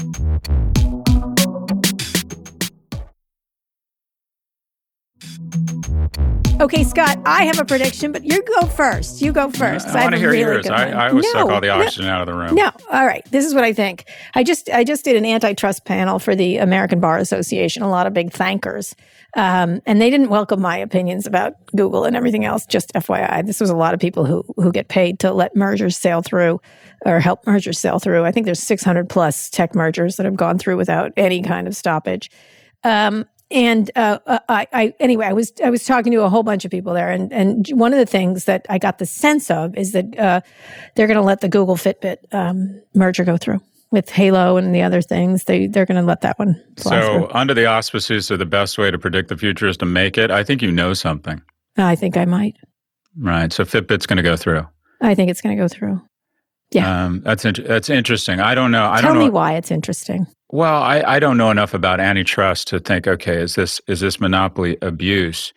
Okay, Scott, I have a prediction, but you go first. You go first. I have want to hear really yours. I. I always suck all the no, oxygen out of the room. no, all right. This is what I think. I just I just did an antitrust panel for the American Bar Association. A lot of big thankers, um, and they didn't welcome my opinions about Google and everything else. Just FYI, this was a lot of people who who get paid to let mergers sail through or help mergers sail through. I think there's 600 plus tech mergers that have gone through without any kind of stoppage. Um, and uh, uh, I, I anyway, I was I was talking to a whole bunch of people there, and and one of the things that I got the sense of is that uh, they're going to let the Google Fitbit um, merger go through with Halo and the other things. They they're going to let that one fly So, under the auspices of the best way to predict the future is to make it, I think you know something. I think I might. Right. So, Fitbit's going to go through. I think it's going to go through. Yeah. Um, that's int- that's interesting. I don't know. I Tell don't me know. why it's interesting. Well, I, I don't know enough about antitrust to think, okay, is this is this monopoly abuse?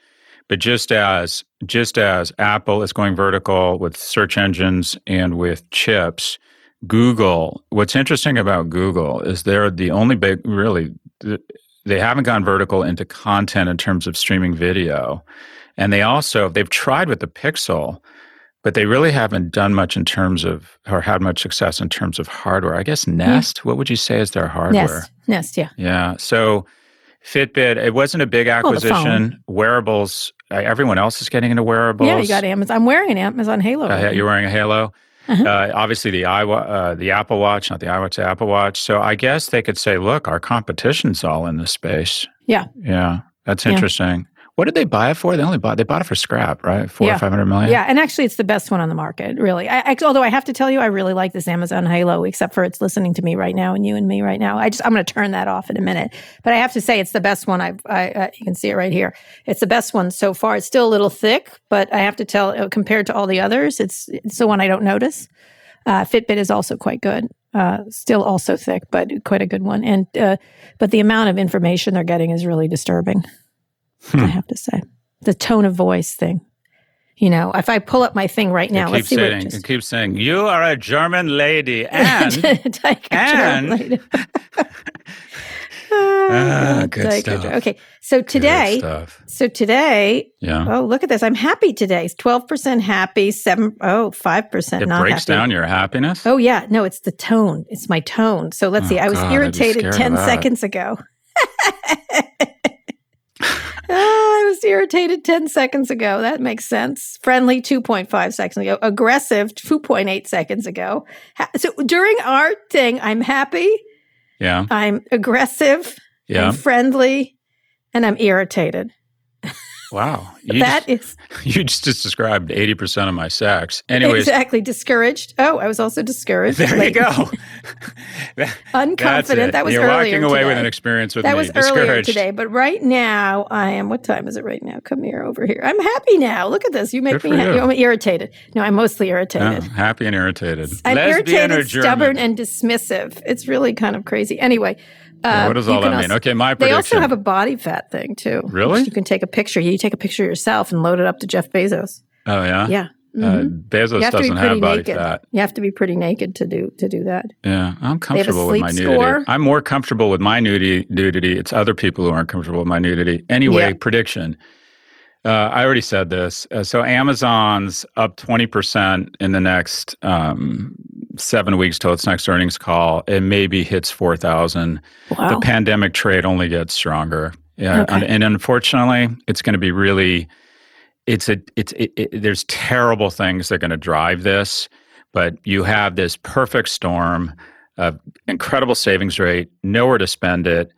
But just as just as Apple is going vertical with search engines and with chips, Google. What's interesting about Google is they're the only big, really, they haven't gone vertical into content in terms of streaming video, and they also they've tried with the Pixel, but they really haven't done much in terms of or had much success in terms of hardware. I guess Nest. What would you say is their hardware? Nest, Nest, yeah. Yeah. So Fitbit, it wasn't a big acquisition. Wearables, uh, everyone else is getting into wearables. Yeah, you got Amazon. I'm wearing an Amazon Halo. Uh, you're wearing a Halo. Uh-huh. Uh, obviously, the iWa- uh, the Apple Watch, not the iWatch, the Apple Watch. So I guess they could say, look, our competition's all in this space. Yeah. Yeah, that's Yeah. What did they buy it for? They only bought they bought it for scrap, right? Four Yeah. or five hundred million. Yeah, and actually, it's the best one on the market, really. I, I, although I have to tell you, I really like this Amazon Halo, except for it's listening to me right now and you and me right now. I just I'm going to turn that off in a minute, but I have to say it's the best one. I've I, uh, you can see it right here. It's the best one so far. It's still a little thick, but I have to tell uh, compared to all the others, it's it's the one I don't notice. Uh, Fitbit is also quite good. Uh, still also thick, but quite a good one. And uh, but the amount of information they're getting is really disturbing. Hmm. I have to say, the tone of voice thing. You know, if I pull up my thing right now, it let's keeps see what saying, it just. keeps saying, you are a German lady, [LAUGHS] and a and- German. [LAUGHS] Ah, good Take a stuff. Ger- Okay, so today, so today, yeah, oh look at this! I'm happy today. Twelve percent happy, seven oh five percent it breaks happy. down your happiness. Oh yeah, no, it's the tone. It's my tone. So let's Oh, see. I was God, irritated ten seconds ago. Oh, I was irritated 10 seconds ago. That makes sense. Friendly 2.5 seconds ago. Aggressive 2.8 seconds ago. So during our thing, I'm happy, Yeah, I'm aggressive, yeah. I'm friendly, and I'm irritated. Wow. You that just, is. [LAUGHS] You just, just described 80% of my sex. Anyways. Exactly. Discouraged. Oh, I was also discouraged. There you go. [LAUGHS] Unconfident. That was You're earlier walking away today. with an experience with that me. was earlier today. But right now, I am. What time is it right now? Come here, over here. I'm happy now. Look at this. You make Good me happy. you. I'm irritated. No, I'm mostly irritated. Oh, happy and irritated. I'm Lesbian irritated, stubborn, and dismissive. It's really kind of crazy. Anyway. Yeah, uh, what does all that mean? Okay, my prediction. They also have a body fat thing too. Really? You can take a picture. You take a picture of yourself and load it up to Jeff Bezos. Oh, yeah? Yeah. Uh, Mhm. Bezos you have doesn't have body naked. fat. You have to be pretty naked to do to do that. Yeah, I'm They have a comfortable with my nudity. score. I'm more comfortable with my nudity. Nudity. It's other people who aren't comfortable with my nudity. Anyway, Yeah. prediction. Uh, I already said this. Uh, so Amazon's up 20% in the next um, seven weeks till its next earnings call. It maybe hits 4,000. The pandemic trade only gets stronger. Yeah, Okay. and, and unfortunately, it's going to be really. It's a. It's. It, it, there's terrible things that are going to drive this, but you have this perfect storm of incredible savings rate, nowhere to spend it,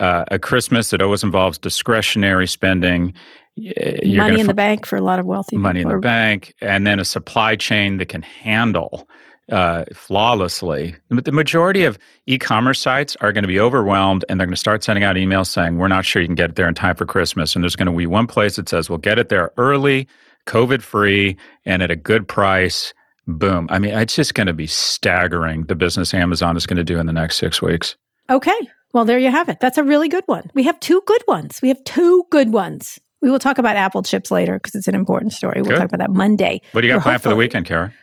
uh, a Christmas that always involves discretionary spending. you're money in fi- the bank for a lot of wealthy people. money in the bank, and then a supply chain that can handle uh, flawlessly. But the majority of e-commerce sites are going to be overwhelmed, and they're going to start sending out emails saying, "We're not sure you can get it there in time for Christmas." And there's going to be one place that says, "We'll get it there early, COVID-free, and at a good price." Boom! I mean, it's just going to be staggering the business Amazon is going to do in the next six weeks. Okay. Well, there you have it. That's a really good one. We have two good ones. We have two good ones. We will talk about Apple chips later because it's an important story. We'll Good. talk about that Monday. What do you got planned for the weekend, Kara?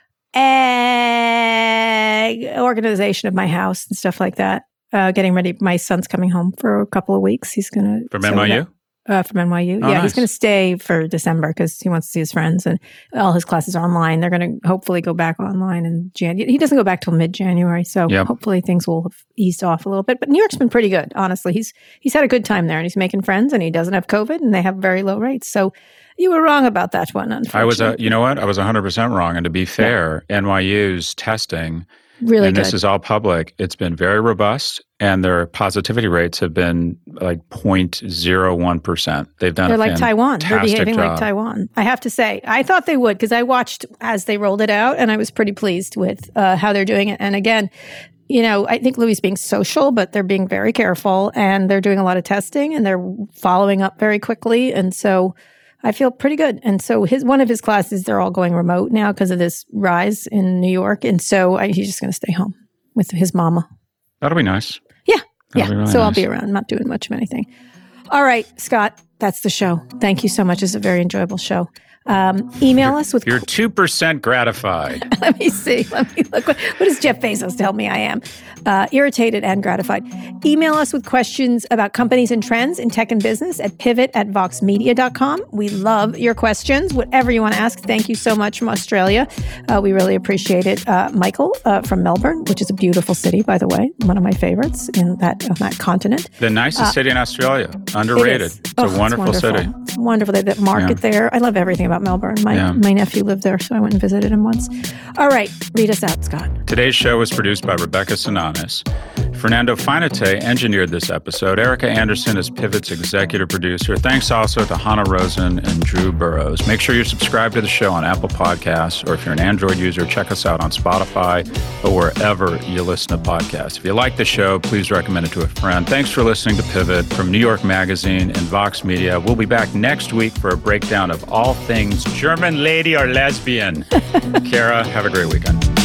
Eh, organization of my house and stuff like that. Uh, getting ready. My son's coming home for a couple of weeks. He's gonna From so NYU? uh, from NYU. Oh, yeah, he's going to stay for December because he wants to see his friends, and all his classes are online. They're going to hopefully go back online in January. He doesn't go back till mid January, so Yep. hopefully things will have eased off a little bit. But New York's been pretty good, honestly. He's he's had a good time there, and he's making friends, and he doesn't have COVID, and they have very low rates. So you were wrong about that one. Unfortunately, I was, a, you know what? I was 100% wrong. And to be fair, NYU's testing, really and good. this is all public, it's been very robust, and their positivity rates have been like 0.01%. They've done They're like Taiwan. They're behaving like. Taiwan. I have to say, I thought they would because I watched as they rolled it out, and I was pretty pleased with uh, how they're doing it. And again, you know, I think Louis being social, but they're being very careful, and they're doing a lot of testing, and they're following up very quickly, and so. I feel pretty good. And so his one of his classes, they're all going remote now because of this rise in New York. And so I, he's just going to stay home with his mama. That'll be nice. Yeah. That'll yeah. really so I'll be around, I'm not doing much of anything. All right, Scott, that's the show. Thank you so much. It's a very enjoyable show. Um, email us with. You're 2% gratified. [LAUGHS] let me see. Let me look. What, what does Jeff Bezos tell me I am? Uh, irritated and gratified. Email us with questions about companies and trends in tech and business at pivot at voxmedia.com. We love your questions, whatever you want to ask. Thank you so much from Australia. Uh, we really appreciate it. Uh, Michael uh, from Melbourne, which is a beautiful city, by the way, one of my favorites in that, on that continent. The nicest Uh, city in Australia. Underrated. It is. It's Oh, a wonderful, wonderful. city. It's wonderful. They have that market there. I love everything about Melbourne. My Yeah. my nephew lived there, so I went and visited him once. All right, read us out, Scott. Today's show was produced by Rebecca Sananes. Fernando Finate engineered this episode. Erica Anderson is Pivot's executive producer. Thanks also to Hannah Rosen and Drew Burrows. Make sure you subscribe to the show on Apple Podcasts, or if you're an Android user, check us out on Spotify or wherever you listen to podcasts. If you like the show, please recommend it to a friend. Thanks for listening to Pivot from New York Magazine and Vox Media. We'll be back next week for a breakdown of all things German lady or lesbian. [LAUGHS] Kara, have a great weekend.